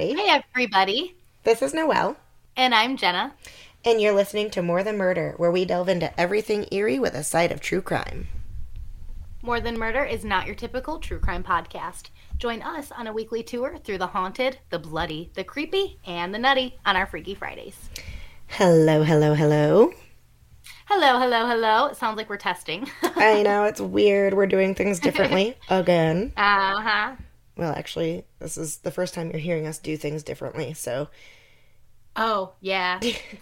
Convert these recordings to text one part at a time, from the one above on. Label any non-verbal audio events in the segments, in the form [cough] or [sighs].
everybody. Hey, everybody. This is Noelle, And I'm Jenna. and you're listening to More Than Murder, where we delve into everything eerie with a side of true crime. More Than Murder is not your typical true crime podcast. Join us on a weekly tour through the haunted, the bloody, the creepy, and the nutty on our Freaky Fridays. Hello, hello, hello. Hello, hello, hello. It sounds like we're testing. [laughs] I know it's weird. We're doing things [laughs] differently again. uh huh. Well, actually, this is the first time you're hearing us do things differently, so Oh, yeah.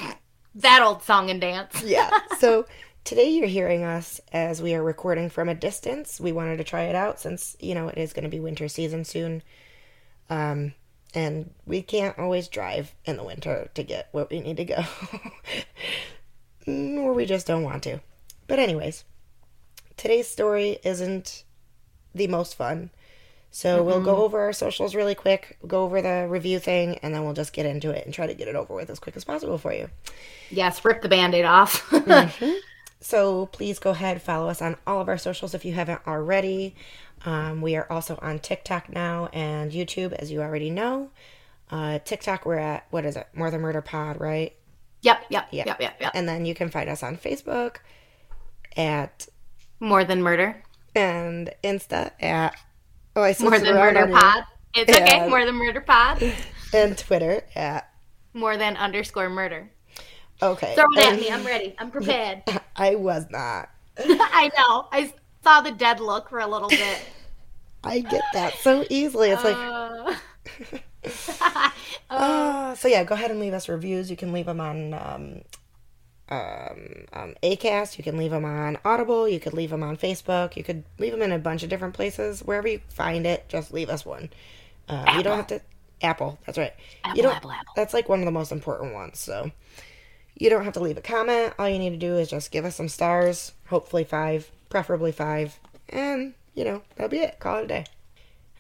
[laughs] that old song and dance. yeah. [laughs] So today you're hearing us as we are recording from a distance. We wanted to try it out since, you know, it is going to be winter season soon. Um, and we can't always drive in the winter to get where we need to go. [laughs] or we just don't want to. But, anyways, today's story isn't the most fun. So we'll go over our socials really quick, go over the review thing, and then we'll just get into it and try to get it over with as quick as possible for you. Yes, rip the band aid off. [laughs] So please go ahead, follow us on all of our socials if you haven't already. Um, we are also on TikTok now and YouTube, as you already know. Uh, TikTok, we're at, what is it? More Than Murder Pod, right? yep, yep, Yeah. yep, yep, yep. And then you can find us on Facebook at, More Than Murder. and Insta at, oh, I see. More Than Murder. Pod. It's okay. More Than Murder Pod. And Twitter at, More Than underscore murder. okay. Throw it at me. I'm ready. I'm prepared. [laughs] I was not. [laughs] I know. I saw the dead look for a little [laughs] bit. I get that so easily. It's like, Uh, Uh, so yeah, go ahead and leave us reviews. You can leave them on um, um, um, Acast. You can leave them on Audible. You could leave them on Facebook. You could leave them in a bunch of different places. Wherever you find it, just leave us one. Uh, you don't have to. Apple. That's right. you don't. Apple, Apple. That's like one of the most important ones. So you don't have to leave a comment. All you need to do is just give us some stars. Hopefully five, preferably five, and you know that'll be it. Call it a day.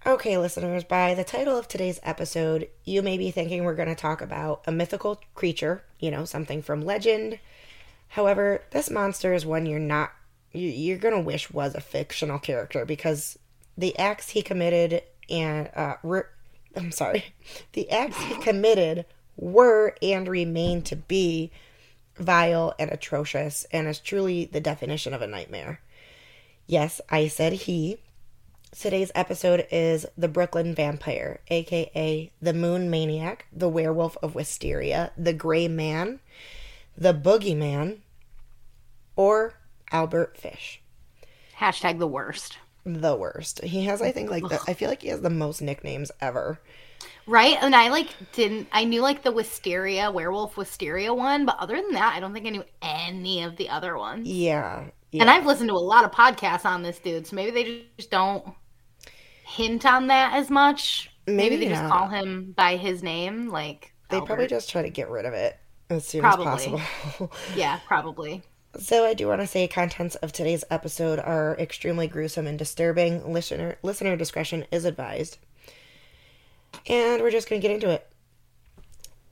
Okay, listeners, by the title of today's episode, you may be thinking we're going to talk about a mythical creature, you know, something from legend. However, this monster is one you're not, you- you're going to wish was a fictional character because the acts he committed and, uh, re- I'm sorry, [laughs] the acts he committed were and remain to be vile and atrocious and is truly the definition of a nightmare. Yes, I said he. Today's episode is The Brooklyn Vampire, aka The Moon Maniac, The Werewolf of Wisteria, The Gray Man, The Boogeyman, or Albert Fish. Hashtag the worst. The worst. He has, I think, like, the, I feel like he has the most nicknames ever. Right? And I like didn't I knew like the Wisteria, werewolf Wisteria one, but other than that, I don't think I knew any of the other ones. Yeah. yeah. And I've listened to a lot of podcasts on this dude, so maybe they just don't hint on that as much. Maybe, Maybe they just call him by his name, like they probably just try to get rid of it as soon Probably. as possible. [laughs] Yeah, probably. So I do want to say contents of today's episode are extremely gruesome and disturbing. Listener listener discretion is advised. And we're just going to get into it.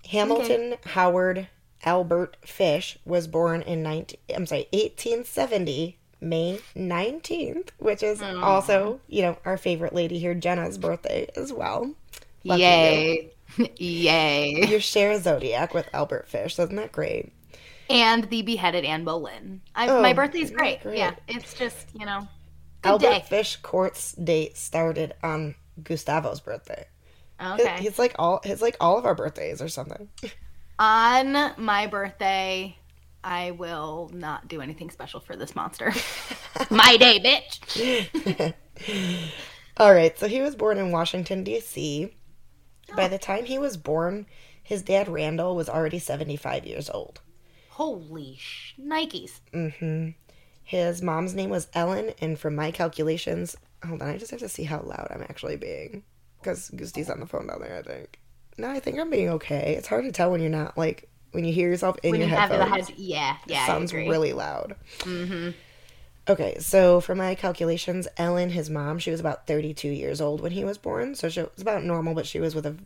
Hamilton Howard Albert Fish was born in 19 I'm sorry, 1870, May 19th, which is also, you know, our favorite lady here Jenna's birthday as well. Lucky you. Yay. [laughs] Yay. You share a zodiac with Albert Fish. Isn't that great? And the beheaded Anne Boleyn. I, Oh, my birthday's great. great. Yeah, it's just, you know, Albert day. Fish Court's date started on Gustavo's birthday. His- Okay. He's like all his like all of our birthdays or something. [laughs] On my birthday, I will not do anything special for this monster. [laughs] my day, bitch. [laughs] All right, so he was born in Washington D.C. By the time he was born, his dad Randall was already 75 years old. Holy sh- Nikes. Mm hmm. His mom's name was Ellen, and from my calculations, hold on, I just have to see how loud I'm actually being because Gusti's on the phone down there. I think. No, I think I'm being okay. It's hard to tell when you're not like when you hear yourself in When your you headphones. the head, yeah, yeah, sounds really loud. Mm-hmm. Okay, so for my calculations, Ellen, his mom, she was about 32 years old when he was born, so she was about normal, but she was with a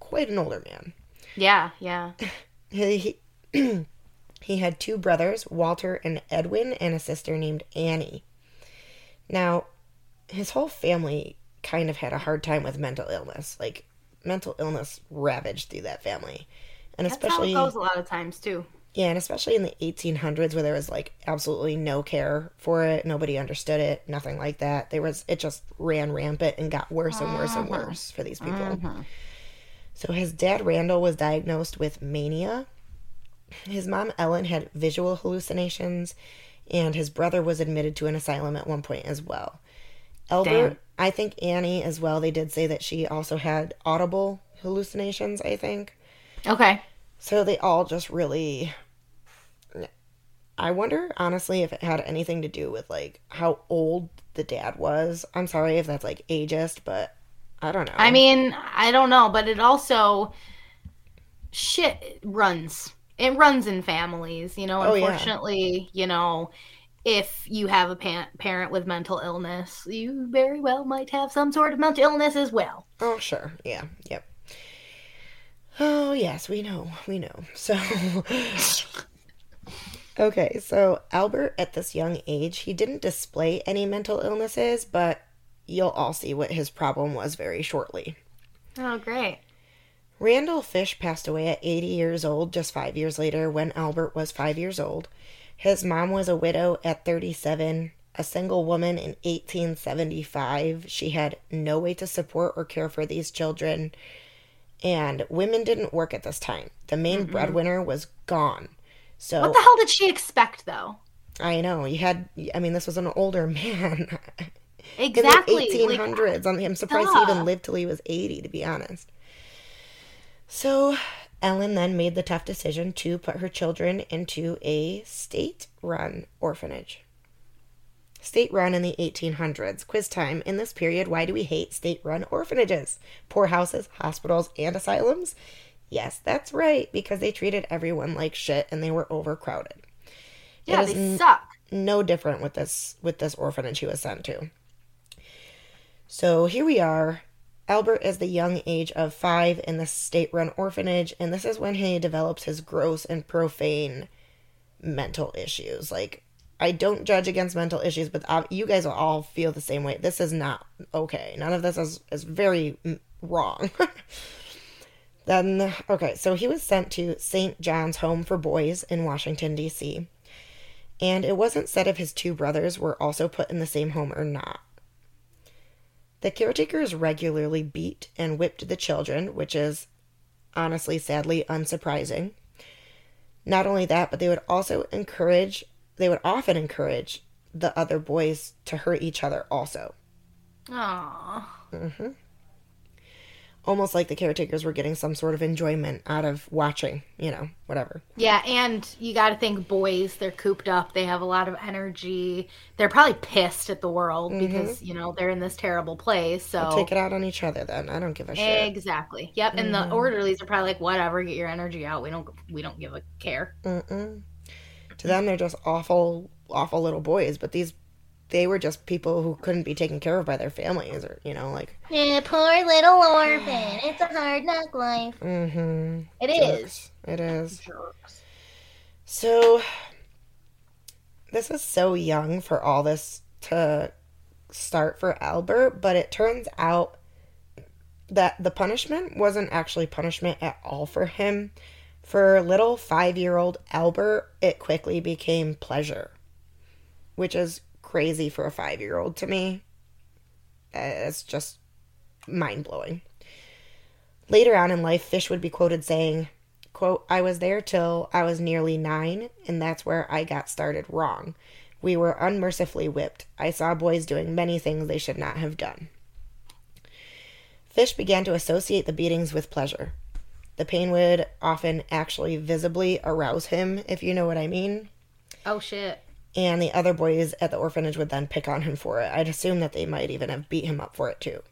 quite an older man. Yeah, yeah. [laughs] He, he, [clears throat] he had two brothers, Walter and Edwin, and a sister named Annie. Now, his whole family kind of had a hard time with mental illness. Like, mental illness ravaged through that family. And That's especially how it goes a lot of times too. yeah, and especially in the 1800s where there was like absolutely no care for it, nobody understood it, nothing like that. There was it just ran rampant and got worse and worse and uh-huh. worse for these people. Uh-huh. So his dad Randall was diagnosed with mania. His mom Ellen had visual hallucinations and his brother was admitted to an asylum at one point as well. Albert, Damn. I think Annie as well, they did say that she also had audible hallucinations, I think. Okay. So they all just really. I wonder, honestly, if it had anything to do with like how old the dad was. I'm sorry if that's like ageist, but I don't know. I mean, I don't know, but it also shit runs. It runs in families, you know. Oh, yeah. Unfortunately, you know, if you have a pa- parent with mental illness, you very well might have some sort of mental illness as well. Oh, sure. Yeah. Yep. Oh, yes, we know. We know. So. [laughs] okay, so Albert, at this young age, he didn't display any mental illnesses, but you'll all see what his problem was very shortly. Oh, great. Randall Fish passed away at 80 years old just five years later when Albert was five years old. His mom was a widow at 37, a single woman in 1875. She had no way to support or care for these children, and women didn't work at this time. The main breadwinner was gone. So What the hell did she expect, though? I know you had. I mean, this was an older [laughs] man in Exactly. the 1800s. I'm, I'm surprised he even lived till he was 80, to be honest. So Ellen then made the tough decision to put her children into a state run orphanage. State run in the 1800s. Quiz time. In this period, why do we hate state run orphanages? Poorhouses, hospitals, and asylums? Yes, that's right, because they treated everyone like shit and they were overcrowded. yeah, it they n- suck. no different with this with this orphanage he was sent to. So here we are. Albert is the young age of five in the state-run orphanage, and this is when he develops his gross and profane mental issues. Like, I don't judge against mental issues, but you guys will all feel the same way. This is not okay. None of this is is very wrong. [laughs] then, okay, so he was sent to St. John's Home for Boys in Washington D.C and it wasn't said if his two brothers were also put in the same home or not. The caretakers regularly beat and whipped the children, which is honestly, sadly, unsurprising. Not only that, but they would also encourage, they would often encourage the other boys to hurt each other also. Aww. Mm-hmm. Almost like the caretakers were getting some sort of enjoyment out of watching, you know, whatever. Yeah, and you got to think boys, they're cooped up. They have a lot of energy. They're probably pissed at the world because, you know, they're in this terrible place. So Take it out on each other then. I don't give a shit. Exactly. Yep. And the orderlies are probably like, whatever, get your energy out. We don't we don't give a care. Mm-mm. To them, they're just awful, awful little boys. But these, they were just people who couldn't be taken care of by their families, or you know, like. Yeah, poor little orphan. It's a hard knock life. Mm-hmm. It is. It is. So, this is so young for all this to start for Albert, but it turns out that the punishment wasn't actually punishment at all for him. For little five year old Albert, it quickly became pleasure, which is crazy for a five year old to me. It's just mind blowing. Later on in life, Fish would be quoted saying, quote, I was there till I was nearly nine, and that's where I got started wrong. We were unmercifully whipped. I saw boys doing many things they should not have done. Fish began to associate the beatings with pleasure. The pain would often actually visibly arouse him, if you know what I mean. Oh shit. And the other boys at the orphanage would then pick on him for it. I'd assume that they might even have beat him up for it too.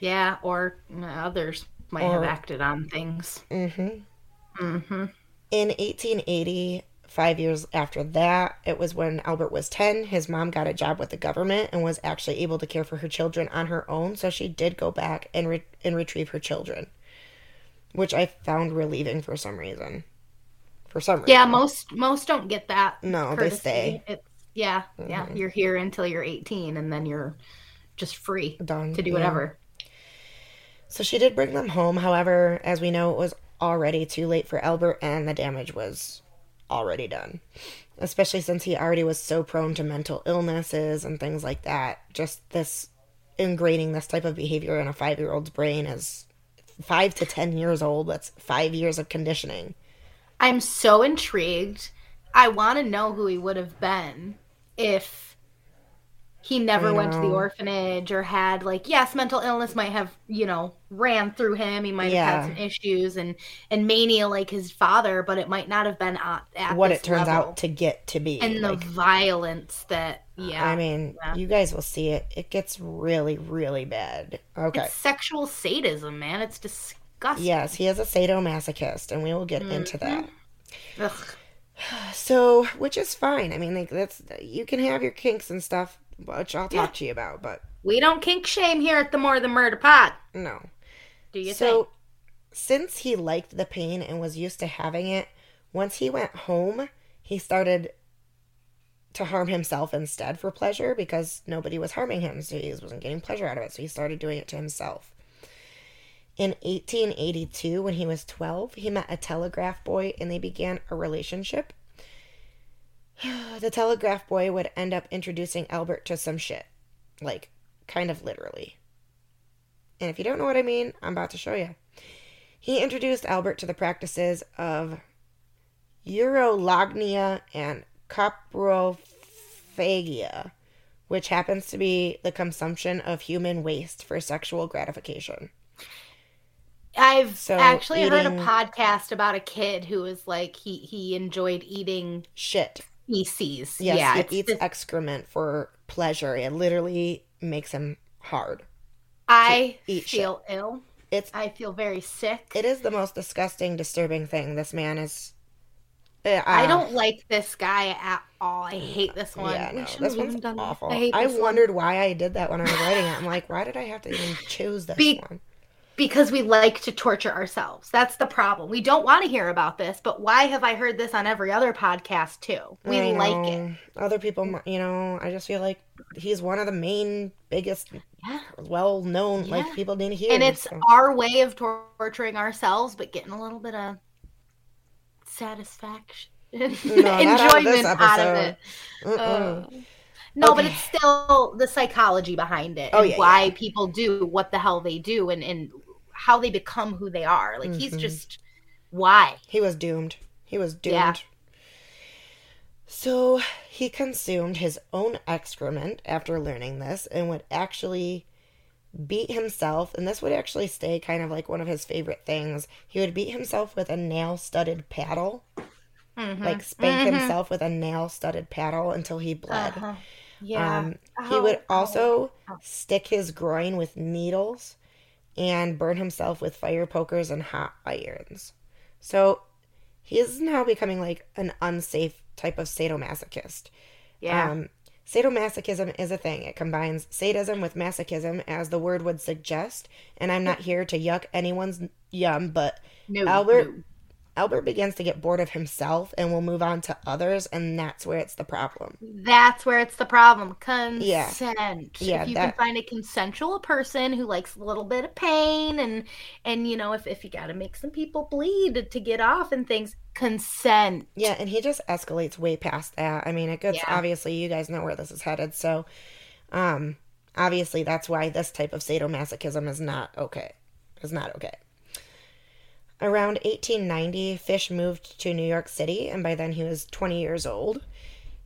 Yeah, or others might have acted on things. Mm-hmm. Mm-hmm. In 1880, five years after that, it was when Albert was 10. His mom got a job with the government and was actually able to care for her children on her own. So she did go back and, re- and retrieve her children, which I found relieving for some reason. For some reason. Yeah, most most don't get that. No, they stay. It's, yeah, yeah. Mm-hmm. You're here until you're 18, and then you're just free Done. to do yeah. whatever. So she did bring them home. However, as we know, it was already too late for Albert and the damage was already done. Especially since he already was so prone to mental illnesses and things like that. Just this ingraining this type of behavior in a five year old's brain is five to ten years old. That's five years of conditioning. I'm so intrigued. I want to know who he would have been if he never went to the orphanage or had like yes mental illness might have you know ran through him he might have had some issues and and mania like his father but it might not have been at, at what it turns level. out to get to be. and the violence that yeah I mean, yeah. you guys will see it. It gets really, really bad. Okay. it's sexual sadism man it's disgusting Yes, he is a sadomasochist, and we will get into mm-hmm. that. Ugh. So, which is fine. I mean, like that's you can have your kinks and stuff, which I'll talk Yeah. to you about. But we don't kink shame here at the more than murder pod no. do you think so, think since he liked the pain and was used to having it, once he went home, he started to harm himself instead for pleasure because nobody was harming him, so he wasn't getting pleasure out of it. So he started doing it to himself. In 1882, when he was 12, he met a telegraph boy and they began a relationship. [sighs] the telegraph boy would end up introducing Albert to some shit. Like, kind of literally. And if you don't know what I mean, I'm about to show you. He introduced Albert to the practices of urolagnia and coprophagia, which happens to be the consumption of human waste for sexual gratification. I've So, actually heard a podcast about a kid who was like he he enjoyed eating Shit. Feces. Yes, yeah, he eats excrement for pleasure. It literally makes him hard. I eat feel ill. It's I feel very sick. it is the most disgusting, disturbing thing. This man is. Uh, I don't like this guy at all. I hate this one. Yeah, no, this one's even done that. awful. I I, this one. wondered why I did that when I was writing it. I'm like, why did I have to even choose this Be- one? Because we like to torture ourselves. That's the problem. We don't want to hear about this, but why have I heard this on every other podcast too? We I like it. Other people, you know, I just feel like he's one of the main, biggest, Yeah. well-known, Yeah. like people need to hear. And it's so. our way of torturing ourselves, but getting a little bit of satisfaction, [laughs] out of enjoyment out of it. Uh, no, but it's still the psychology behind it Oh, and yeah, why yeah. people do what the hell they do and, and how they become who they are. Like he's Mhm. just why. He was doomed. He was doomed. Yeah. So he consumed his own excrement after learning this and would actually beat himself. And this would actually stay kind of like one of his favorite things. He would beat himself with a nail studded paddle, Mhm. like spank Mhm. himself with a nail studded paddle until he bled. Uh-huh. Yeah. Um, he would ow, also ow. stick his groin with needles and burn himself with fire pokers and hot irons. So he is now becoming like an unsafe type of sadomasochist. yeah. Um, sadomasochism is a thing. It combines sadism with masochism, as the word would suggest. And I'm not here to yuck anyone's yum, but no, Albert no. Albert begins to get bored of himself and will move on to others, and that's where it's the problem. That's where it's the problem. Yeah. Consent. Yeah, if you that- can find a consensual person who likes a little bit of pain and and you know if, if you gotta make some people bleed to get off and things, consent. Yeah, and he just escalates way past that. I mean, it gets Yeah. obviously you guys know where this is headed, so um obviously that's why this type of sadomasochism is not okay. Is not okay. Around 1890, Fish moved to New York City, and by then he was 20 years old.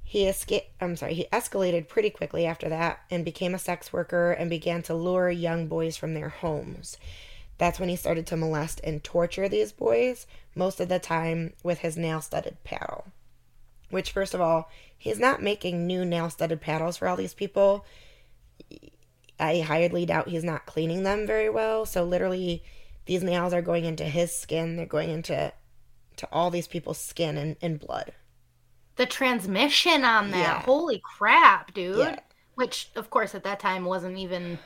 He escaped. I'm sorry. He escalated pretty quickly after that, and became a sex worker, and began to lure young boys from their homes. That's when he started to molest and torture these boys, most of the time with his nail studded paddle. Which, first of all, he's not making new nail studded paddles for all these people. I highly doubt he's not cleaning them very well. So, literally, these nails are going into his skin, they're going into to all these people's skin and, and blood. The transmission on that. Yeah. Holy crap, dude. Yeah. Which of course at that time wasn't even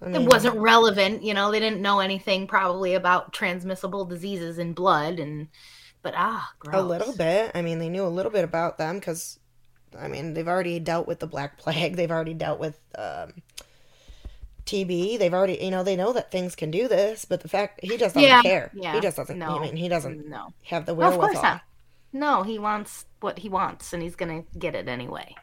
I it wasn't relevant, you know, they didn't know anything probably about transmissible diseases in blood and but ah, gross. A little bit. I mean, they knew a little bit about them because, I mean, they've already dealt with the Black [laughs] Plague. They've already dealt with um, TB. They've already, you know, they know that things can do this, but the fact he just doesn't Yeah, care. yeah. He just doesn't. No. I mean, he doesn't No. have the Well, of course not. No, he wants what he wants, and he's gonna get it anyway.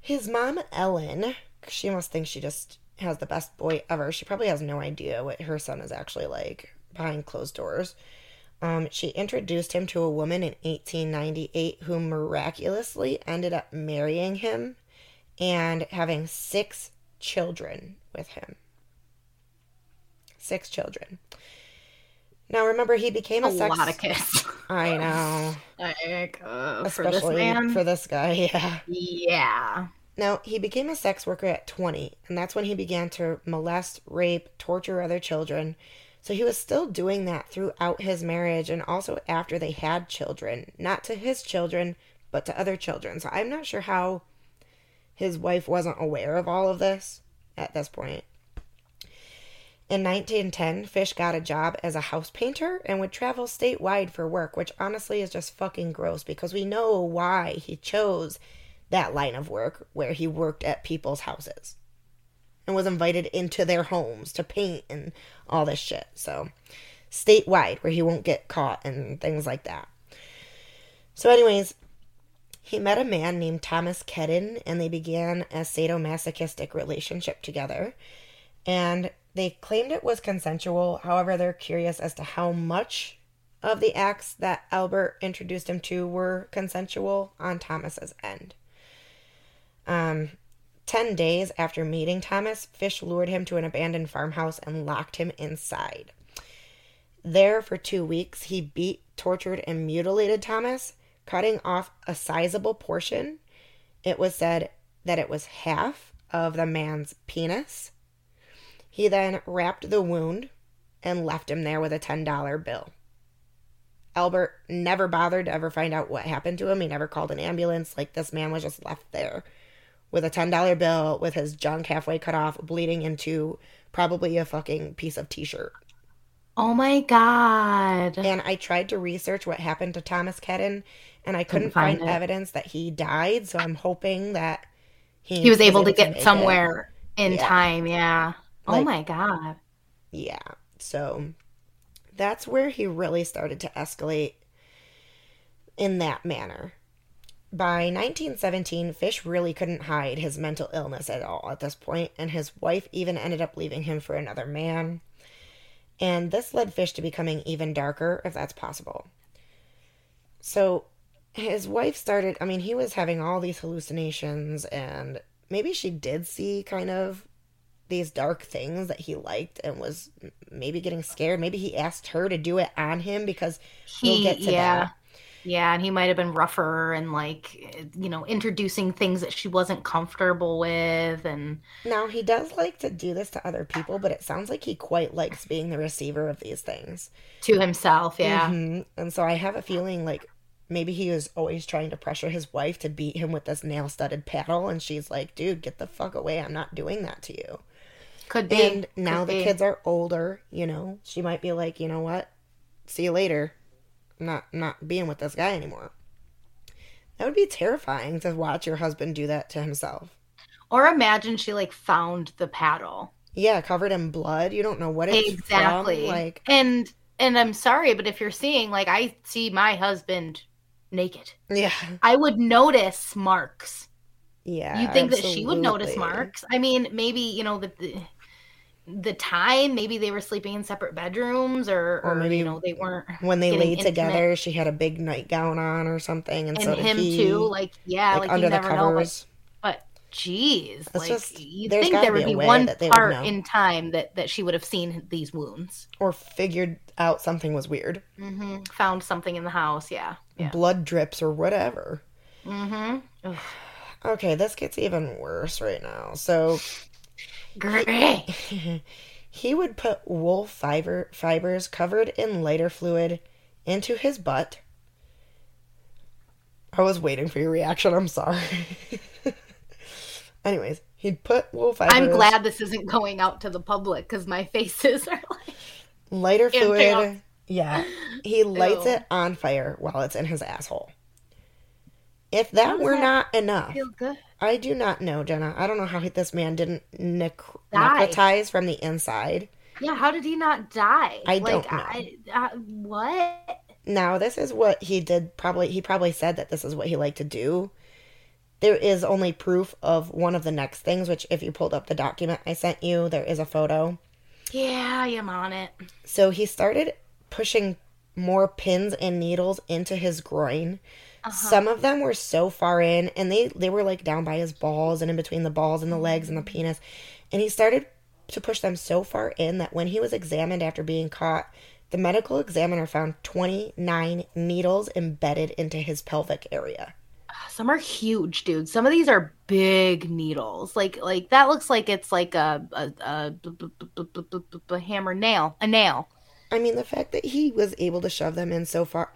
His mom, Ellen, she must think she just has the best boy ever. She probably has no idea what her son is actually like behind closed doors. Um, she introduced him to a woman in 1898 who miraculously ended up marrying him and having six children with him. Six children. Now remember, he became a, A sex. lot of kids. [laughs] I know, like, uh, for this man. for this guy. [laughs] Yeah. yeah. Now, he became a sex worker at 20, and that's when he began to molest, rape, torture other children. So he was still doing that throughout his marriage and also after they had children. Not to his children, but to other children. So I'm not sure how his wife wasn't aware of all of this at this point. In 1910, Fish got a job as a house painter and would travel statewide for work, which honestly is just fucking gross because we know why he chose that line of work where he worked at people's houses and was invited into their homes to paint and all this shit. So, statewide where he won't get caught and things like that. So, anyways, he met a man named Thomas Kedden and they began a sadomasochistic relationship together. And they claimed it was consensual. However, they're curious as to how much of the acts that Albert introduced him to were consensual on Thomas's end. Um, 10 days after meeting Thomas, Fish lured him to an abandoned farmhouse and locked him inside. There, for two weeks, he beat, tortured, and mutilated Thomas, cutting off a sizable portion. It was said that it was half of the man's penis. He then wrapped the wound and left him there with a $10 bill. Albert never bothered to ever find out what happened to him. He never called an ambulance. Like, this man was just left there with a $10 bill with his junk halfway cut off, bleeding into probably a fucking piece of t shirt. Oh my god. And I tried to research what happened to Thomas Kedden, and I couldn't Couldn't find find, evidence that he died. So I'm hoping that he, he was able to get make it. somewhere in Yeah. time, yeah. oh my god. Yeah. So that's where he really started to escalate in that manner. By 1917, Fish really couldn't hide his mental illness at all at this point, and his wife even ended up leaving him for another man. And this led Fish to becoming even darker, if that's possible. So his wife started, I mean, he was having all these hallucinations, and maybe she did see kind of these dark things that he liked and was maybe getting scared. Maybe he asked her to do it on him because we'll He, get to yeah. that. Yeah, and he might have been rougher and like, you know, introducing things that she wasn't comfortable with. And Now, he does like to do this to other people, but it sounds like he quite likes being the receiver of these things. to himself, yeah. Mhm. And so I have a feeling like maybe he is always trying to pressure his wife to beat him with this nail studded paddle. And she's like, dude, get the fuck away. I'm not doing that to you. Could be. And now could the be. kids are older, you know, she might be like, you know what? See you later. I'm not not being with this guy anymore. That would be terrifying to watch your husband do that to himself. Or imagine she like found the paddle. Yeah, covered in blood. You don't know what it's Exactly. from. Like, And and I'm sorry, but if you're seeing like I see my husband naked, yeah, I would notice marks. yeah. you think that she would notice marks? I mean, maybe you know the, the the time. Maybe they were sleeping in separate bedrooms, or Or or, maybe you know they weren't. When they laid intimate. together, she had a big nightgown on or something, and, And so did him he, too. Like yeah, like, like, under you the never know. Like, covers. Geez, It's like just- you think there would be be one that they would part in time that that she would have seen these wounds. or figured out something was weird. hmm Found something in the house. Yeah. Yeah. Blood drips or whatever. Mm-hmm. Okay, this gets even worse right now. So Great. [laughs] he would put wool fiber fibers covered in lighter fluid into his butt. I was waiting for your reaction. I'm sorry. [laughs] Anyways, he'd put wool fibers. I'm glad this isn't going out to the public because my [laughs] faces are like. lighter fluid. Yeah, he [laughs] lights Ew. it on fire while it's in his asshole. If that were that not enough, Feel good. I do not know, Jenna. I don't know how this man didn't nec- necrotize from the inside. Yeah, how did he not die? I like, don't know. I, I, what? Now, this is what he did. Probably, he probably said that this is what he liked to do. There is only proof of one of the next things, which, if you pulled up the document I sent you, there is a photo. Yeah, I am on it. So he started pushing more pins and needles into his groin. Uh-huh. Some of them were so far in, and they they were like down by his balls and in between the balls and the legs and the mm. penis. And he started to push them so far in that when he was examined after being caught, the medical examiner found 29 needles embedded into his pelvic area some are huge, dude. Some of these are big needles. Like like that looks like it's like a a, a hammer nail, a nail. I mean, the fact that he was able to shove them in so far.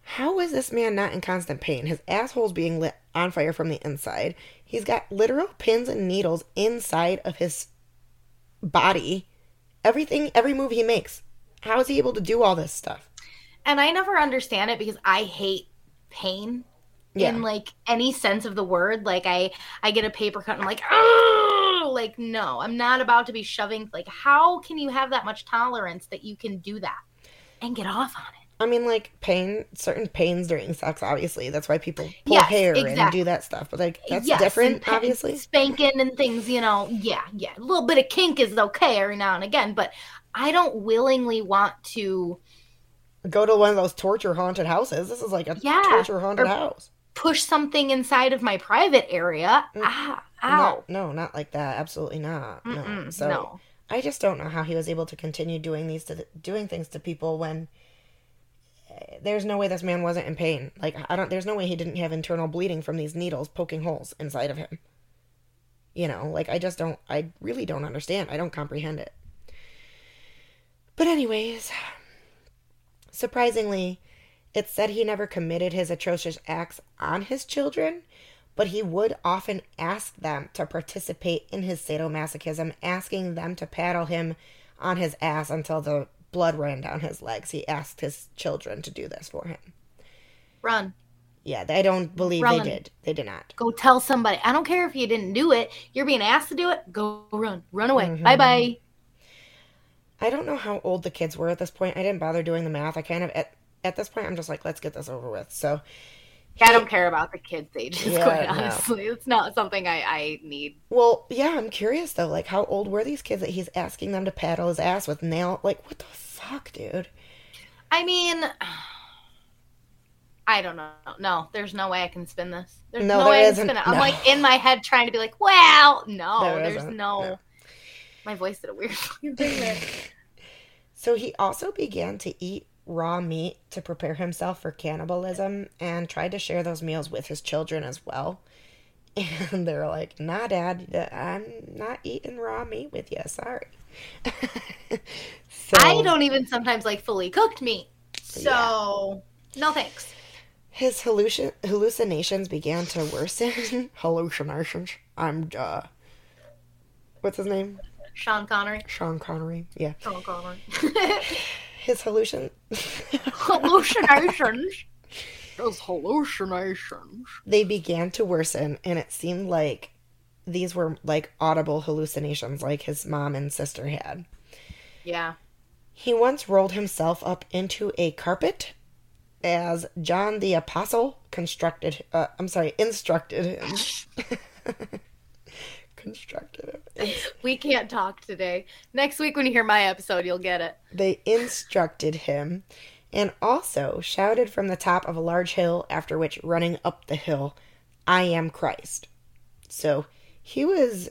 How is this man not in constant pain? His asshole's being lit on fire from the inside. He's got literal pins and needles inside of his body. Everything, every move he makes. How is he able to do all this stuff? And I never understand it because I hate pain. Yeah. in like any sense of the word. Like I I get a paper cut and I'm like, oh, like no, I'm not about to be shoving. Like, how can you have that much tolerance that you can do that and get off on it? I mean, like pain, certain pains during sex, obviously. That's why people pull Yes, hair and do that stuff. But like, that's Yes, different, obviously. Spanking and things, you know. Yeah, yeah. A little bit of kink is okay every now and again, but I don't willingly want to Go to one of those torture haunted houses. This is like a Yeah, torture haunted or- house. Push something inside of my private area. Mm. Ah, ow. No, no, not like that. Absolutely not. No. Mm-mm, So no. I just don't know how he was able to continue doing these to doing things to people when uh, there's no way this man wasn't in pain. Like I don't. There's no way he didn't have internal bleeding from these needles poking holes inside of him. You know, like I just don't. I really don't understand. I don't comprehend it. But anyways, [sighs] surprisingly, it's said he never committed his atrocious acts on his children, but he would often ask them to participate in his sadomasochism, asking them to paddle him on his ass until the blood ran down his legs. He asked his children to do this for him. Run. Yeah, I don't believe Run. they did. They did not. Go tell somebody. I don't care if you didn't do it. You're being asked to do it. Go run. Run away. Mhm. Bye bye. I don't know how old the kids were at this point. I didn't bother doing the math. I kind of at at this point I'm just like, let's get this over with. So I don't care about the kids' ages, Yeah, quite no. honestly. It's not something I, I need. Well, yeah, I'm curious though. Like, how old were these kids that he's asking them to paddle his ass with nail? Like, what the fuck, dude? I mean, I don't know. No, there's no way I can spin this. There's No, no, there way I can spin it. I'm No. like in my head trying to be like, well, no, There there's no. No. My voice did a weird thing [laughs] there. So he also began to eat raw meat to prepare himself for cannibalism and tried to share those meals with his children as well. [laughs] And they're like, "Nah, Dad, I'm not eating raw meat with you. Sorry." [laughs] so I don't even sometimes like fully cooked meat. So, no thanks. his hallucin- hallucinations began to worsen. [laughs] hallucinations. I'm uh, what's his name? Sean Connery. Sean Connery. Yeah, Sean Connery. His hallucin. hallucinations. [laughs] Those hallucinations. they began to worsen, and it seemed like these were like audible hallucinations, like his mom and sister had. Yeah. He once rolled himself up into a carpet as John the Apostle constructed, uh, I'm sorry, instructed him. [laughs] constructed. [laughs] We can't talk today. Next week when you hear my episode, you'll get it. They instructed him and also shouted from the top of a large hill, after which, running up the hill, I am Christ. So he was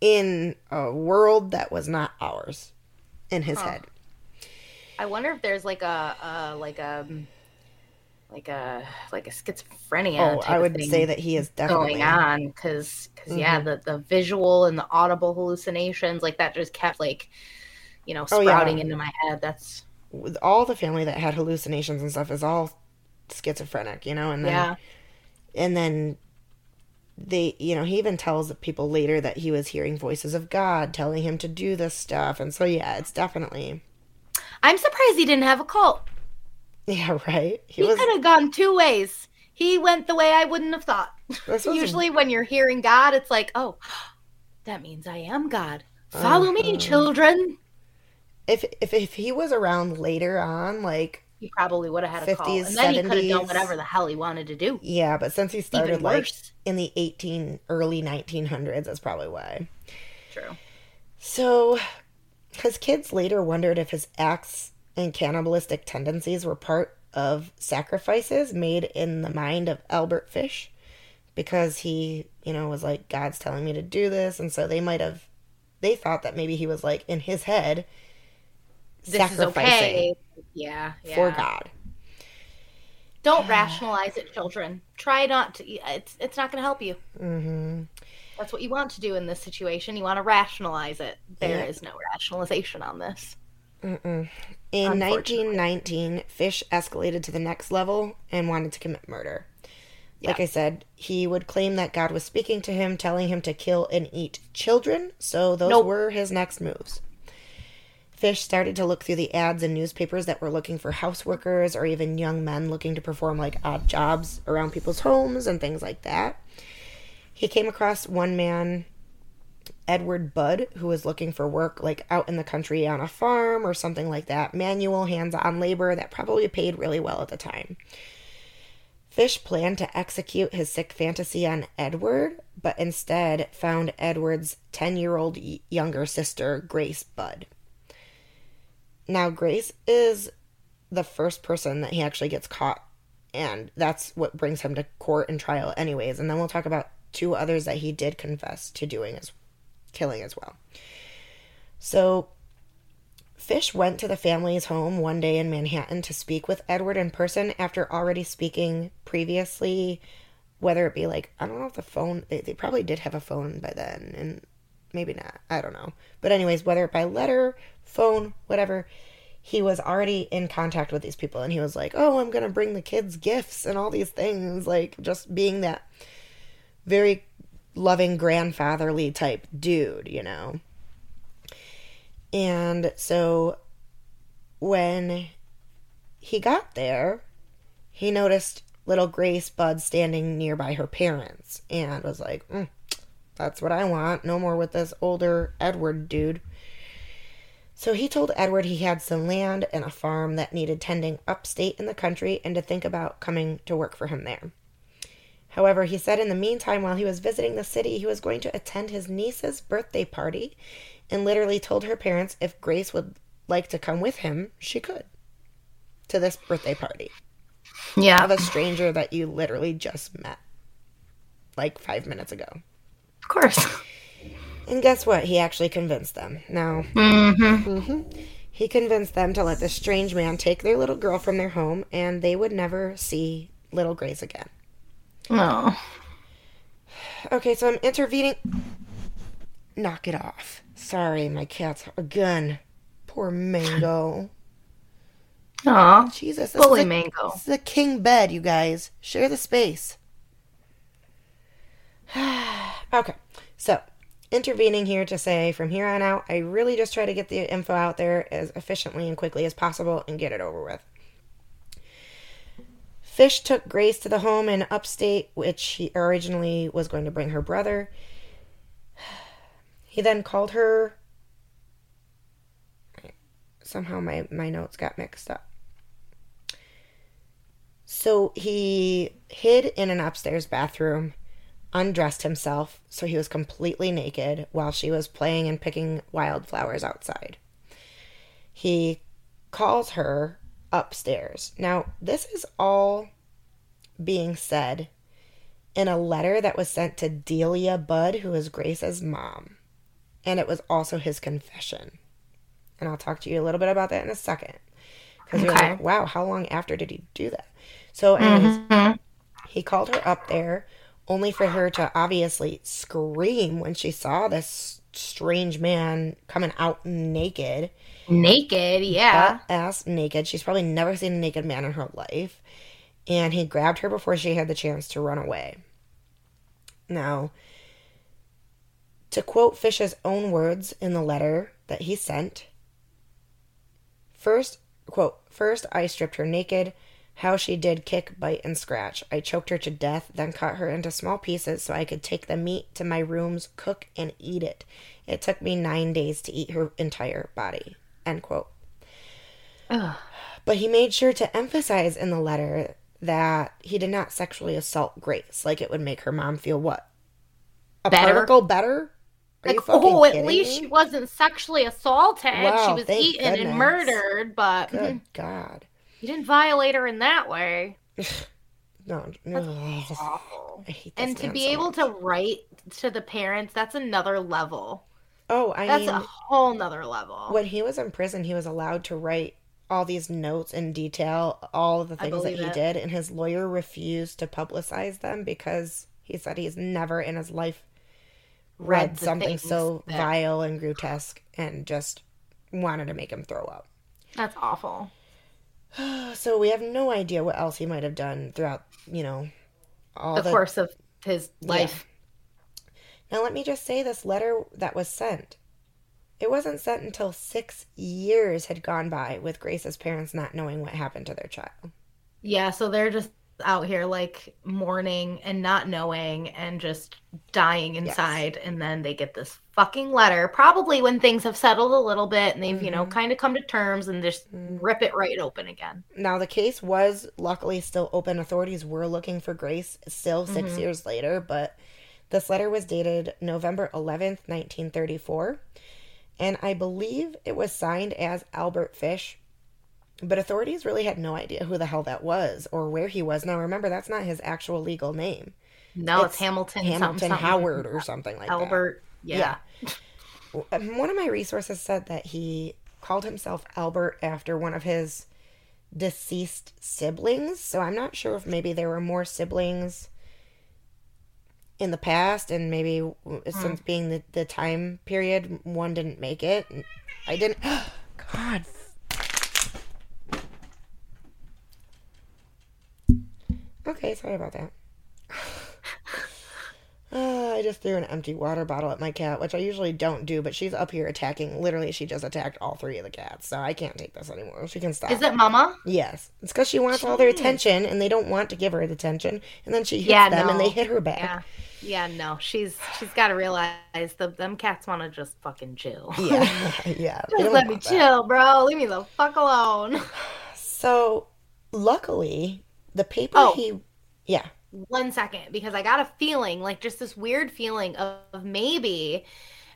in a world that was not ours in his Huh. head. I wonder if there's like a, uh, like a, like a, like a schizophrenia. Oh, type I would say that he is definitely going on because, because yeah, mm-hmm. the the visual and the audible hallucinations like that just kept like, you know, Oh, yeah. sprouting into my head. That's with all the family that had hallucinations and stuff is all schizophrenic, you know, and then yeah. and then they you know he even tells people later that he was hearing voices of god telling him to do this stuff and so yeah it's definitely I'm surprised he didn't have a cult. [laughs] yeah right he He, was could have gone two ways. He went the way I wouldn't have thought. [laughs] Usually, when you're hearing God, it's like, oh, [gasps] that means I am God. Follow me, Uh-huh. children. if if if he was around later on, like He probably would have had a call, 50s, and then he could have done whatever the hell he wanted to do. yeah, but since he started like in the eighteen early nineteen hundreds, that's probably why. True. So, his kids later wondered if his acts and cannibalistic tendencies were part of sacrifices made in the mind of Albert Fish because he, you know, was like, God's telling me to do this. And so they might have, they thought that maybe he was like in his head This is sacrificing okay. Yeah, yeah. for God. Don't [sighs] rationalize it, children. Try not to. It's it's not going to help you. hmm That's what you want to do in this situation. You want to rationalize it. There Yeah. is no rationalization on this. Mm-mm. In 1919, Fish escalated to the next level and wanted to commit murder. Like I said, he would claim that God was speaking to him, telling him to kill and eat children, so those Nope. were his next moves. Fish started to look through the ads in newspapers that were looking for house workers or even young men looking to perform like odd jobs around people's homes and things like that. He came across one man Edward Budd, who was looking for work like out in the country on a farm or something like that, manual hands on labor that probably paid really well at the time. Fish planned to execute his sick fantasy on Edward, but instead found Edward's 10 year old younger sister, Grace Budd. Now, Grace is the first person that he actually gets caught, and that's what brings him to court and trial, anyways. And then we'll talk about two others that he did confess to doing as killing as well. So, Fish went to the family's home one day in Manhattan to speak with Edward in person after already speaking previously, whether it be like, I don't know if the phone, they, they probably did have a phone by then, and maybe not, I don't know. But, anyways, whether by letter, phone, whatever, he was already in contact with these people, and he was like, Oh, I'm gonna bring the kids gifts and all these things, like just being that very loving grandfatherly type dude, you know. And so when he got there, he noticed little Grace Budd standing nearby her parents and was like, mm, That's what I want. No more with this older Edward dude. So he told Edward he had some land and a farm that needed tending upstate in the country and to think about coming to work for him there. However, he said in the meantime, while he was visiting the city, he was going to attend his niece's birthday party and literally told her parents if Grace would like to come with him, she could to this birthday party Yeah. of a stranger that you literally just met like five minutes ago. Of course. And guess what? He actually convinced them. Now, Mm-hmm. he convinced them to let this strange man take their little girl from their home and they would never see little Grace again. Oh. Okay, so I'm intervening. Knock it off. Sorry, my cat's again. Poor Mango. Aw. Jesus, this Bully is, a, mango. this is a king bed, you guys. Share the space. [sighs] okay, so intervening here to say from here on out, I really just try to get the info out there as efficiently and quickly as possible and get it over with. Fish took Grace to the home in upstate, which he originally was going to bring her brother. He then called her. Somehow my, my notes got mixed up. So he hid in an upstairs bathroom, undressed himself so he was completely naked while she was playing and picking wildflowers outside. He calls her upstairs. Now, this is all being said in a letter that was sent to Delia Budd, who is Grace's mom. And it was also his confession. And I'll talk to you a little bit about that in a second. Because you're like, wow, how long after did he do that? So, anyways, Mhm. he called her up there only for her to obviously scream when she saw this strange man coming out naked Naked, yeah. butt ass naked. She's probably never seen a naked man in her life. And he grabbed her before she had the chance to run away. Now, to quote Fish's own words in the letter that he sent, first, quote, first I stripped her naked, how she did kick, bite, and scratch. I choked her to death, then cut her into small pieces so I could take the meat to my rooms, cook, and eat it. It took me nine days to eat her entire body. End quote. Ugh. But he made sure to emphasize in the letter that he did not sexually assault Grace, like it would make her mom feel what? A Better? particle better? Like, oh, at least me? she wasn't sexually assaulted. Wow, she was eaten goodness. and murdered, but Good mm-hmm. God. You didn't violate her in that way. [sighs] No, no. Awful. I hate this And to be so able much. to write to the parents, that's another level. Oh, I That's mean, a whole nother level. when he was in prison, he was allowed to write all these notes in detail, all of the things that he it. did, and his lawyer refused to publicize them because he said he's never in his life read, Read something so that- vile and grotesque and just wanted to make him throw up. That's awful. [sighs] So we have no idea what else he might have done throughout, you know, all The the course of his life. Now, let me just say this letter that was sent. It wasn't sent until six years had gone by with Grace's parents not knowing what happened to their child. Yeah, so they're just out here like mourning and not knowing and just dying inside and then they get this fucking letter probably when things have settled a little bit and they've you know Mhm. kind of come to terms and just Mm. rip it right open again Now, the case was luckily still open. Authorities were looking for Grace still 6 Mhm. years later, but this letter was dated November 11th, 1934. And I believe it was signed as Albert Fish. But authorities really had no idea who the hell that was or where he was. Now, remember, that's not his actual legal name. no it's, It's hamilton Hamilton something, something. Howard or something like that. albert yeah. Um, one of my resources said that he called himself Albert after one of his deceased siblings. So I'm not sure if maybe there were more siblings in the past, and maybe w- since being the, the time period, one didn't make it. I didn't. [gasps] God. Okay, sorry about that. Uh, I just threw an empty water bottle at my cat, which I usually don't do, but she's up here attacking. Literally, she just attacked all three of the cats, so I can't take this anymore. She can stop. is it mama Yes. It's because she wants all their attention, and they don't want to give her the attention, and then she hits Yeah, them, and no. they hit her back. yeah yeah no she's she's got to realize the them cats want to just fucking chill Yeah, [laughs] [laughs] yeah. just let me that. chill bro leave me the fuck alone [sighs] So, luckily, the paper Oh. he, yeah, one second because I got a feeling, like just this weird feeling of, of maybe,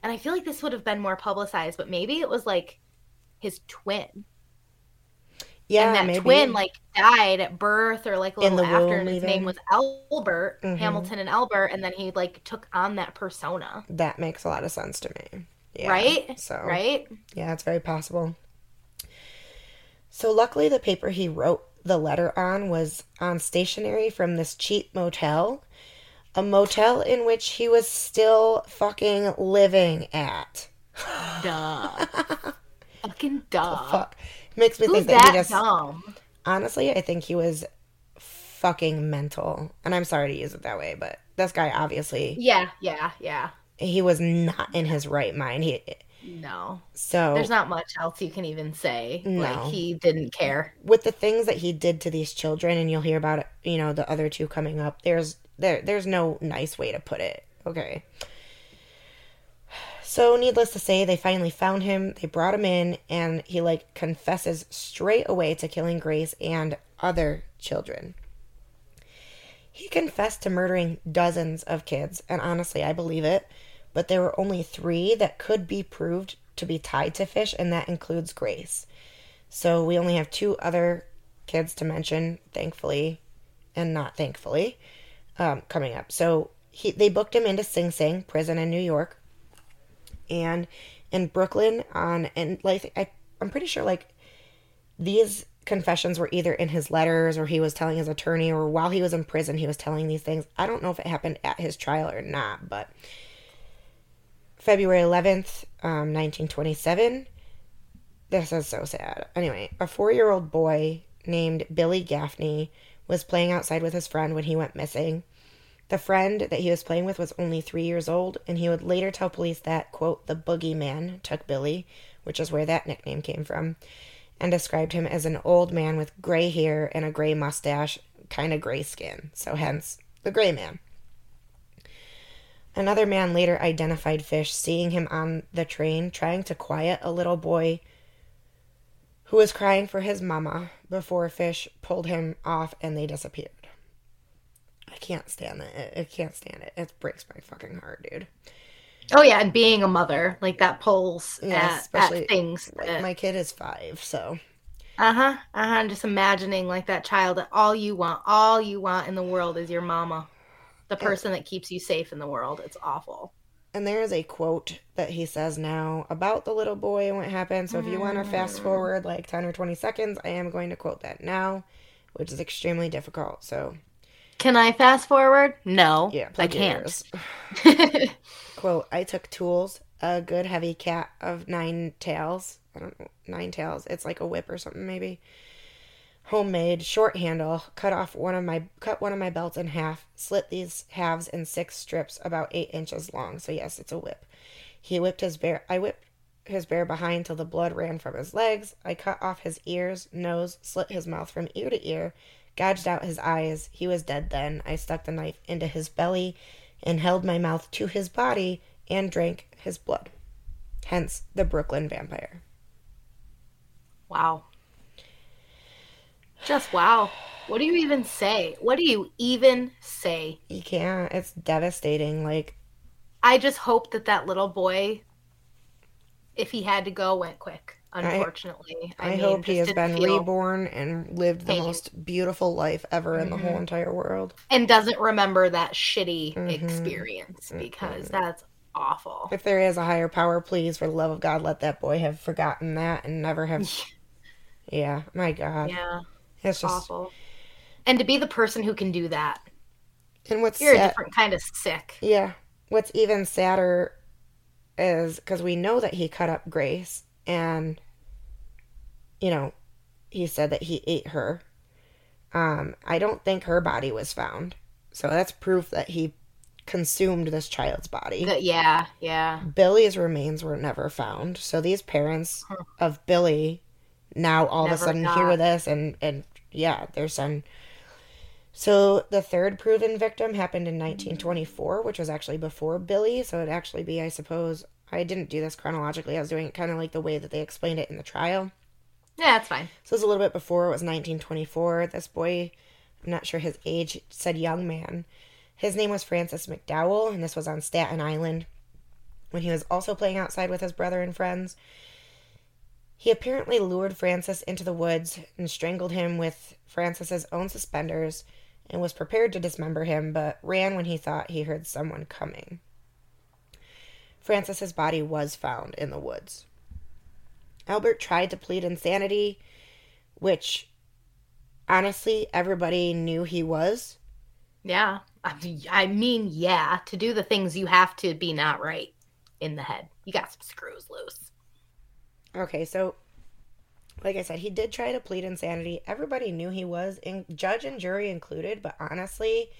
and I feel like this would have been more publicized, but maybe it was like his twin. yeah, and that maybe. twin like died at birth or like a little after and his even. name was Albert, Mhm. Hamilton and Albert, and then he like took on that persona. that makes a lot of sense to me. Yeah, Right? So, Right? Yeah, it's very possible. So, luckily, the paper he wrote the letter on was on stationery from this cheap motel, a motel in which he was still fucking living at. Duh. [laughs] Fucking duh. Fuck. Makes me Who's think that, that he just. dumb? Honestly, I think he was fucking mental. And I'm sorry to use it that way, but this guy obviously Yeah, yeah, yeah. he was not in his right mind. He No. so There's not much else you can even say. No. Like he didn't care. with the things that he did to these children and you'll hear about it you know the other two coming up there's there there's no nice way to put it okay so needless to say they finally found him they brought him in and he like confesses straight away to killing grace and other children he confessed to murdering dozens of kids and honestly i believe it but there were only three that could be proved to be tied to fish and that includes grace so we only have two other kids to mention, thankfully, and not thankfully, um, coming up. So he they booked him into Sing Sing prison in New York, and in Brooklyn on and like I I'm pretty sure like these confessions were either in his letters or he was telling his attorney or while he was in prison he was telling these things. I don't know if it happened at his trial or not, but February 11th, um, 1927. This is so sad. Anyway, a four year old boy named Billy Gaffney was playing outside with his friend when he went missing. The friend that he was playing with was only three years old, and he would later tell police that, quote, the boogeyman took Billy, which is where that nickname came from. and described him as an old man with gray hair and a gray mustache, kind of gray skin. So, hence the gray man. Another man later identified Fish seeing him on the train trying to quiet a little boy who was crying for his mama before Fish pulled him off and they disappeared. I can't stand it. I can't stand it. It breaks my fucking heart, dude. Oh yeah, and being a mother, like that pulls Yeah, at, especially- at things. Like, my kid is five, so uh huh. Uh huh. I'm just imagining like that child. That all you want, all you want in the world is your mama, the person that keeps you safe in the world. It's awful. And there is a quote that he says now about the little boy and what happened. So if you want to fast mm. forward like 10 or 20 seconds, I am going to quote that now, which is extremely difficult. So, Can I fast forward? No, yeah, I can't. [laughs] quote, I took tools, a good heavy cat of nine tails. I don't know, nine tails. It's like a whip or something, maybe. Homemade, short handle, cut off one of my cut one of my belts in half, slit these halves in six strips about eight inches long. So yes, it's a whip. He whipped his bear I whipped his bear behind till the blood ran from his legs. I cut off his ears, nose, slit his mouth from ear to ear, gouged out his eyes. He was dead then. I stuck the knife into his belly and held my mouth to his body and drank his blood. Hence the Brooklyn vampire. Wow. Just wow. What do you even say? What do you even say? You can't. It's devastating. Like, I just hope that that little boy, if he had to go, went quick. Unfortunately, I, mean, hope he has been reborn and lived the pain. most beautiful life ever in the whole Mhm. entire world. and doesn't remember that shitty Mhm. experience because that's awful. If there is a higher power, please, for the love of God, let that boy have forgotten that and never have. [laughs] Yeah, my God. Yeah, It's just. awful. And to be the person who can do that, And what's you're a different kind of sick. Yeah. What's even sadder is because we know that he cut up Grace and, you know, he said that he ate her. Um, I don't think her body was found. So that's proof that he consumed this child's body. Yeah, yeah. Billy's remains were never found. So these parents of Billy now all of a sudden got- hear this and and yeah, their son. So the third proven victim happened in 1924, which was actually before Billy. So it'd actually be, I suppose, I didn't do this chronologically. I was doing it kind of like the way that they explained it in the trial. Yeah, that's fine. So it was a little bit before. It was 1924. This boy, I'm not sure his age, said young man. His name was Francis McDowell, and this was on Staten Island when he was also playing outside with his brother and friends. He apparently lured Francis into the woods and strangled him with Francis's own suspenders and was prepared to dismember him, but ran when he thought he heard someone coming. Francis's body was found in the woods. Albert tried to plead insanity, which honestly everybody knew he was. Yeah. I mean, yeah, to do the things you have to be not right in the head. You got some screws loose. Okay, so like I said, he did try to plead insanity. Everybody knew he was, in, judge and jury included, but honestly,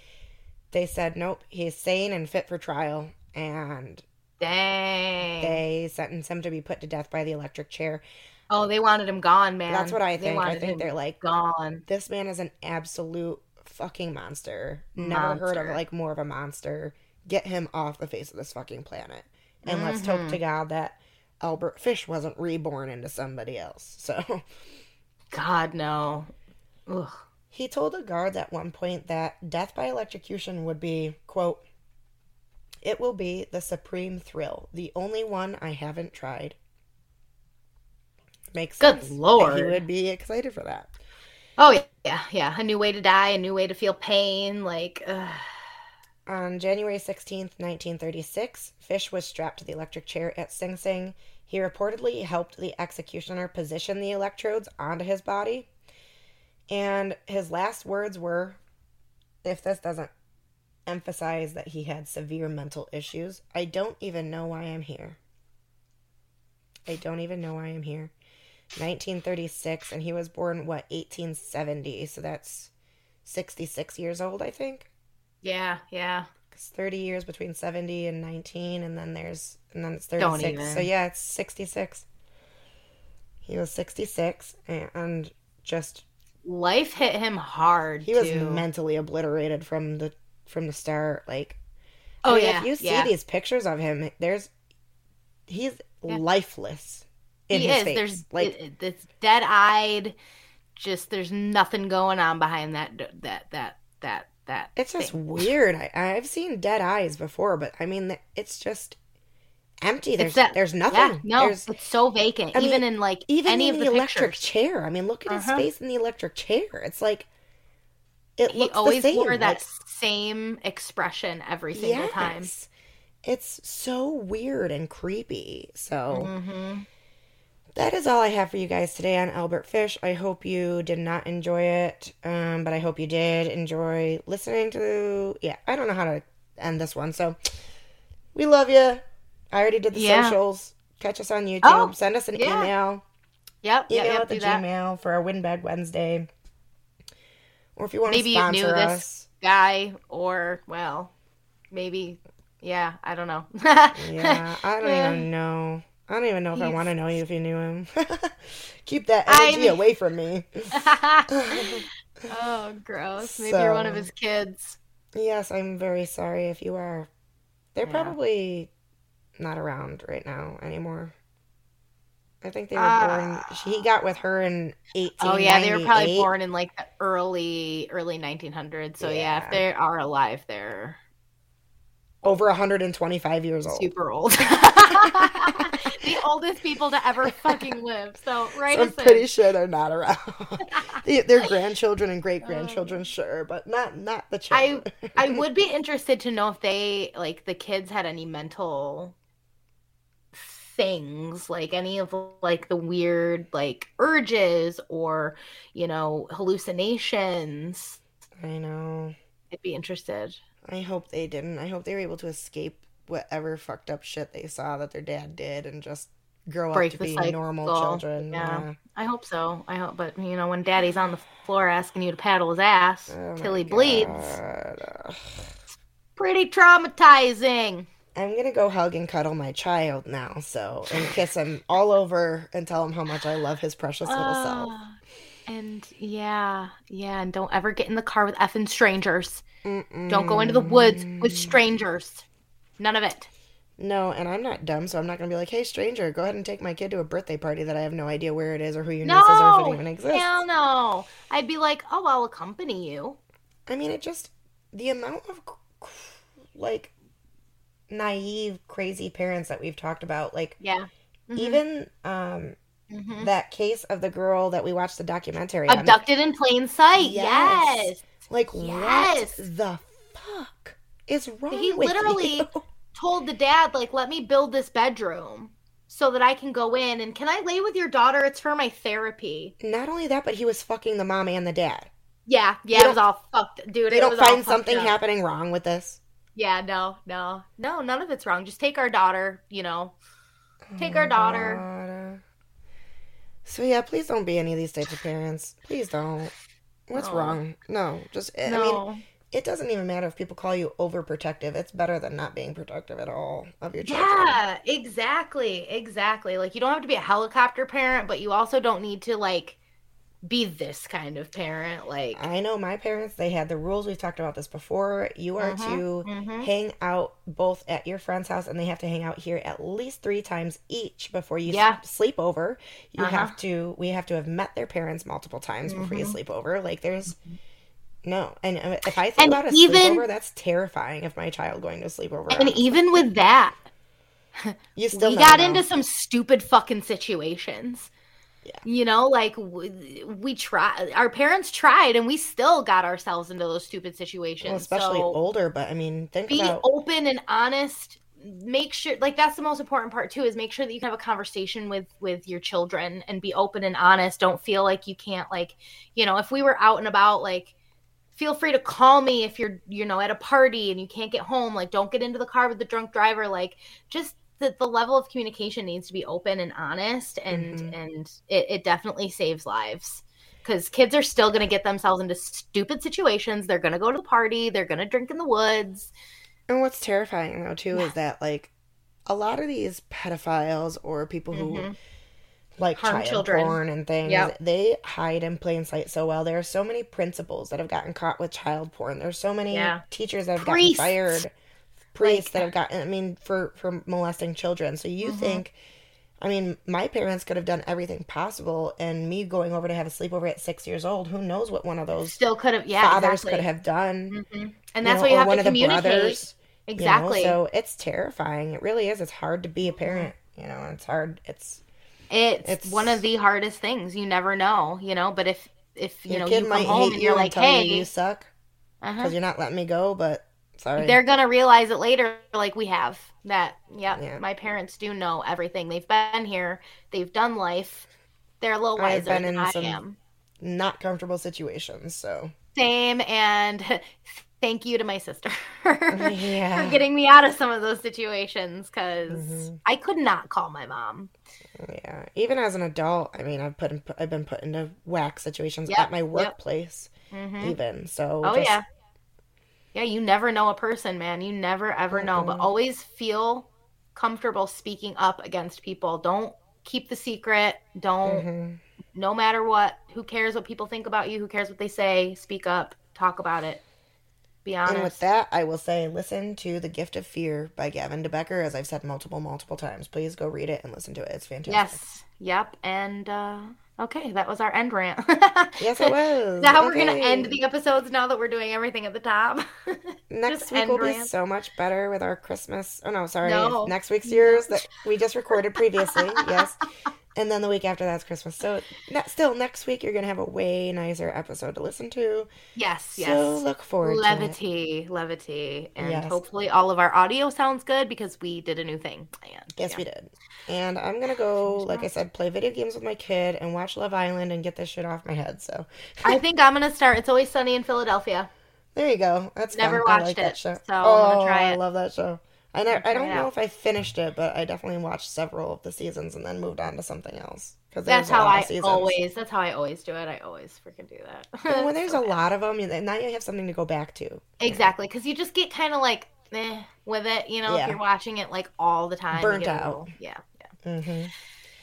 they said nope, he's sane and fit for trial, and Dang. they sentenced him to be put to death by the electric chair. Oh, they wanted him gone, man. That's what I think. I think they're like, gone. this man is an absolute fucking monster. Never heard of like more of a monster. Get him off the face of this fucking planet. And let's hope Mm-hmm. to God that Albert Fish wasn't reborn into somebody else. So God, no. Ugh. he told the guards at one point that death by electrocution would be, quote, it will be the supreme thrill, the only one I haven't tried. Makes Good sense. Lord. He would be excited for that. Oh, yeah, yeah, yeah. A new way to die, a new way to feel pain. Like, ugh. On January 16, 1936, Fish was strapped to the electric chair at Sing Sing. He reportedly helped the executioner position the electrodes onto his body. And his last words were if this doesn't emphasize that he had severe mental issues, I don't even know why I'm here. I don't even know why I'm here. 1936, and he was born, what, 1870? So that's 66 years old, I think. Yeah, yeah. It's 30 years between 70 and 19, and then there's, and then it's 36. So yeah, it's 66. He was 66 and just Life hit him hard. he was mentally obliterated from the from the start. Like, Oh, I mean, yeah, if you see yeah. these pictures of him, there's he's Yeah. lifeless in he his is. face. There's like it, it- dead eyed. Just there's nothing going on behind that that that that that. It's just weird. I, I've seen dead eyes before, but I mean, it's just empty. There's that- there's nothing. Yeah, no, There's it's so vacant. I mean, even in like even any in of the, the, electric chair. I mean, look at his Uh-huh. face in the electric chair. It's like it He looks always same. wore that like, same expression every single time. It's so weird and creepy. So hmm that is all I have for you guys today on Albert Fish. I hope you did not enjoy it, um, but I hope you did enjoy listening to. Yeah, I don't know how to end this one, so we love you. I already did the Yeah. socials. Catch us on YouTube. Oh, Send us an yeah. email. Yep, Email yep, yep, at the do that. Gmail for our Windbag Wednesday. Or if you want Maybe to you knew sponsor this. Guy, or well, maybe, yeah, I don't know. [laughs] Yeah, I don't even know. I don't even know if I want to know you if you knew him. [laughs] Keep that I'm- energy away from me. [laughs] oh, gross. Maybe you're one of his kids. Yes, I'm very sorry if you are. They're Yeah. probably not around right now anymore. I think they were Ah. born. He got with her in 1898. Oh yeah, they were probably born in like the early early 1900s. So yeah, Yeah. if they are alive, they're over 125 years old. super old. [laughs] the oldest people to ever fucking live. So right, So I'm pretty sure they're not around. [laughs] They- Their grandchildren and great grandchildren, um, sure, but not not the Oh. I children. I [laughs] would be interested to know if they like the kids had any mental things like any of like the weird like urges or you know hallucinations I know. i'd be interested I hope they didn't. I hope they were able to escape whatever fucked up shit they saw that their dad did and just grow Break up to be cycle. normal children. Yeah. Yeah. i hope so i hope but you know when daddy's on the floor asking you to paddle his ass Oh till he bleeds God. Ugh. pretty traumatizing I'm gonna go hug and cuddle my child now, so and kiss him all over and tell him how much I love his precious little ah. self. And yeah yeah and don't ever get in the car with effing strangers Don't go into the woods with strangers. None of it. No, and I'm not dumb, so I'm not gonna be like, "Hey, stranger, go ahead and take my kid to a birthday party that I have no idea where it is or who your niece is or if it No, even exists." hell no. I'd be like, oh, I'll accompany you. I mean, it just the amount of like naive, crazy parents that we've talked about, like Yeah. Mhm. even um Mhm. that case of the girl that we watched the documentary on. Abducted in plain sight. Yes. Yes. Like Yes. what the fuck is wrong He literally you? [laughs] told the dad, like, let me build this bedroom so that I can go in and can I lay with your daughter? It's for my therapy. Not only that, but he was fucking the mom and the dad. Yeah, yeah, it was all fucked, dude. You it don't was find something up. happening wrong with this? Yeah, no, no, no, none of it's wrong. Just take our daughter, you know, take Oh our daughter. God. So yeah, please don't be any of these types of parents. Please don't. What's No. wrong? No, just I mean, it doesn't even matter if people call you overprotective. It's better than not being protective at all of your children. yeah, exactly, exactly. Like you don't have to be a helicopter parent, but you also don't need to like be this kind of parent. Like, I know my parents, they had the rules. We've talked about this before. You are Mhm, to mhm. hang out both at your friend's house and they have to hang out here at least three times each before you Yeah. s- sleep over. You Uh-huh. have to, we have to have met their parents multiple times before you Mhm. sleep over. Like there's no, and uh, if I think And about a even- sleepover, that's terrifying of my child going to sleep over. and even [laughs] with that, you [laughs] still we got know. into some stupid fucking situations. Yeah. You know, like we, we tried, our parents tried, and we still got ourselves into those stupid situations. well, especially so older, but I mean, think be about open and honest. Make sure, like that's the most important part too, is make sure that you can have a conversation with with your children and be open and honest. Don't feel like you can't, like, you know, if we were out and about, like feel free to call me if you're you know at a party and you can't get home like don't get into the car with the drunk driver like just the, the level of communication needs to be open and honest and Mhm. and it, it definitely saves lives because kids are still going to get themselves into stupid situations they're going to go to the party they're going to drink in the woods And what's terrifying though too is that like a lot of these pedophiles or people who Mhm. like Harm child children. porn and things. Yep. They hide in plain sight so well. There are so many principals that have gotten caught with child porn. There's so many Yeah. teachers that have Priests. gotten fired. Priests Like- that have gotten, I mean, for for molesting children. So you Mhm. think, I mean, my parents could have done everything possible, and me going over to have a sleepover at six years old, who knows what one of those Still could have, yeah, fathers exactly. could have done. Mhm. And that's know, why you have one to of the communicate. brothers. you know? exactly. So it's terrifying. It really is. It's hard to be a parent. You know, it's hard. It's it's, it's- one of the hardest things. You never know, you know. But if if you your know kid you might come home hate and you you're like, hey, you you suck uh-huh. because you're not letting me go. But sorry, they're gonna realize it later, like we have. That yep, Yeah. my parents do know everything. They've been here. They've done life. They're a little I've wiser been than in I some- am. not comfortable situations. So Same, and [laughs] thank you to my sister [laughs] Yeah. for getting me out of some of those situations because Mhm. I could not call my mom. yeah, even as an adult, I mean, I've put in, I've been put into whack situations Yep, at my yep. workplace, hmm even. So Oh just- yeah. Yeah, you never know a person, man. You never ever know, but always feel comfortable speaking up against people. Don't keep the secret. Don't Mhm. no matter what. Who cares what people think about you? Who cares what they say? Speak up. Talk about it. Be honest. And with that, I will say, listen to "The Gift of Fear" by Gavin de Becker, as I've said multiple, multiple times. Please go read it and listen to it. It's fantastic. yes. Yep. And uh okay, that was our end rant. Yes, it [laughs] was. now we're gonna end the episodes now that we're doing everything at the top. [laughs] Next week will be so much better with our Christmas. Oh no, sorry. No. Next week's yours that we just recorded previously. yes. And then the week after that's Christmas. So ne- still next week you're gonna have a way nicer episode to listen to. yes, yes. So look forward to it. levity, levity, and Yes. hopefully all of our audio sounds good because we did a new thing. And, Yes, yeah. we did. And I'm gonna go, like I said, play video games with my kid and watch Love Island and get this shit off my head. So I think I'm gonna start. It's always sunny in Philadelphia. there you go. That's Never fun. Watched like that it, show. so I'm oh, gonna try I love that show. I never, I don't know out. if I finished it, but I definitely watched several of the seasons and then moved on to something else. Because That's how I always. That's how I always do it. I always freaking do that. [laughs] And when there's So a bad. lot of them, now you have something to go back to. exactly, because you just get kind of like eh, with it. You know, Yeah. if you're watching it like all the time, you Burnt out. little- yeah. Mm-hmm.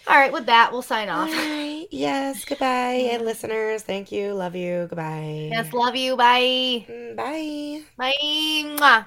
All right, with that, we'll sign off. right. Yes. Goodbye, and [laughs] listeners. Thank you. Love you. Goodbye. Yes, love you. Bye. Mm, Bye. Bye. Mwah.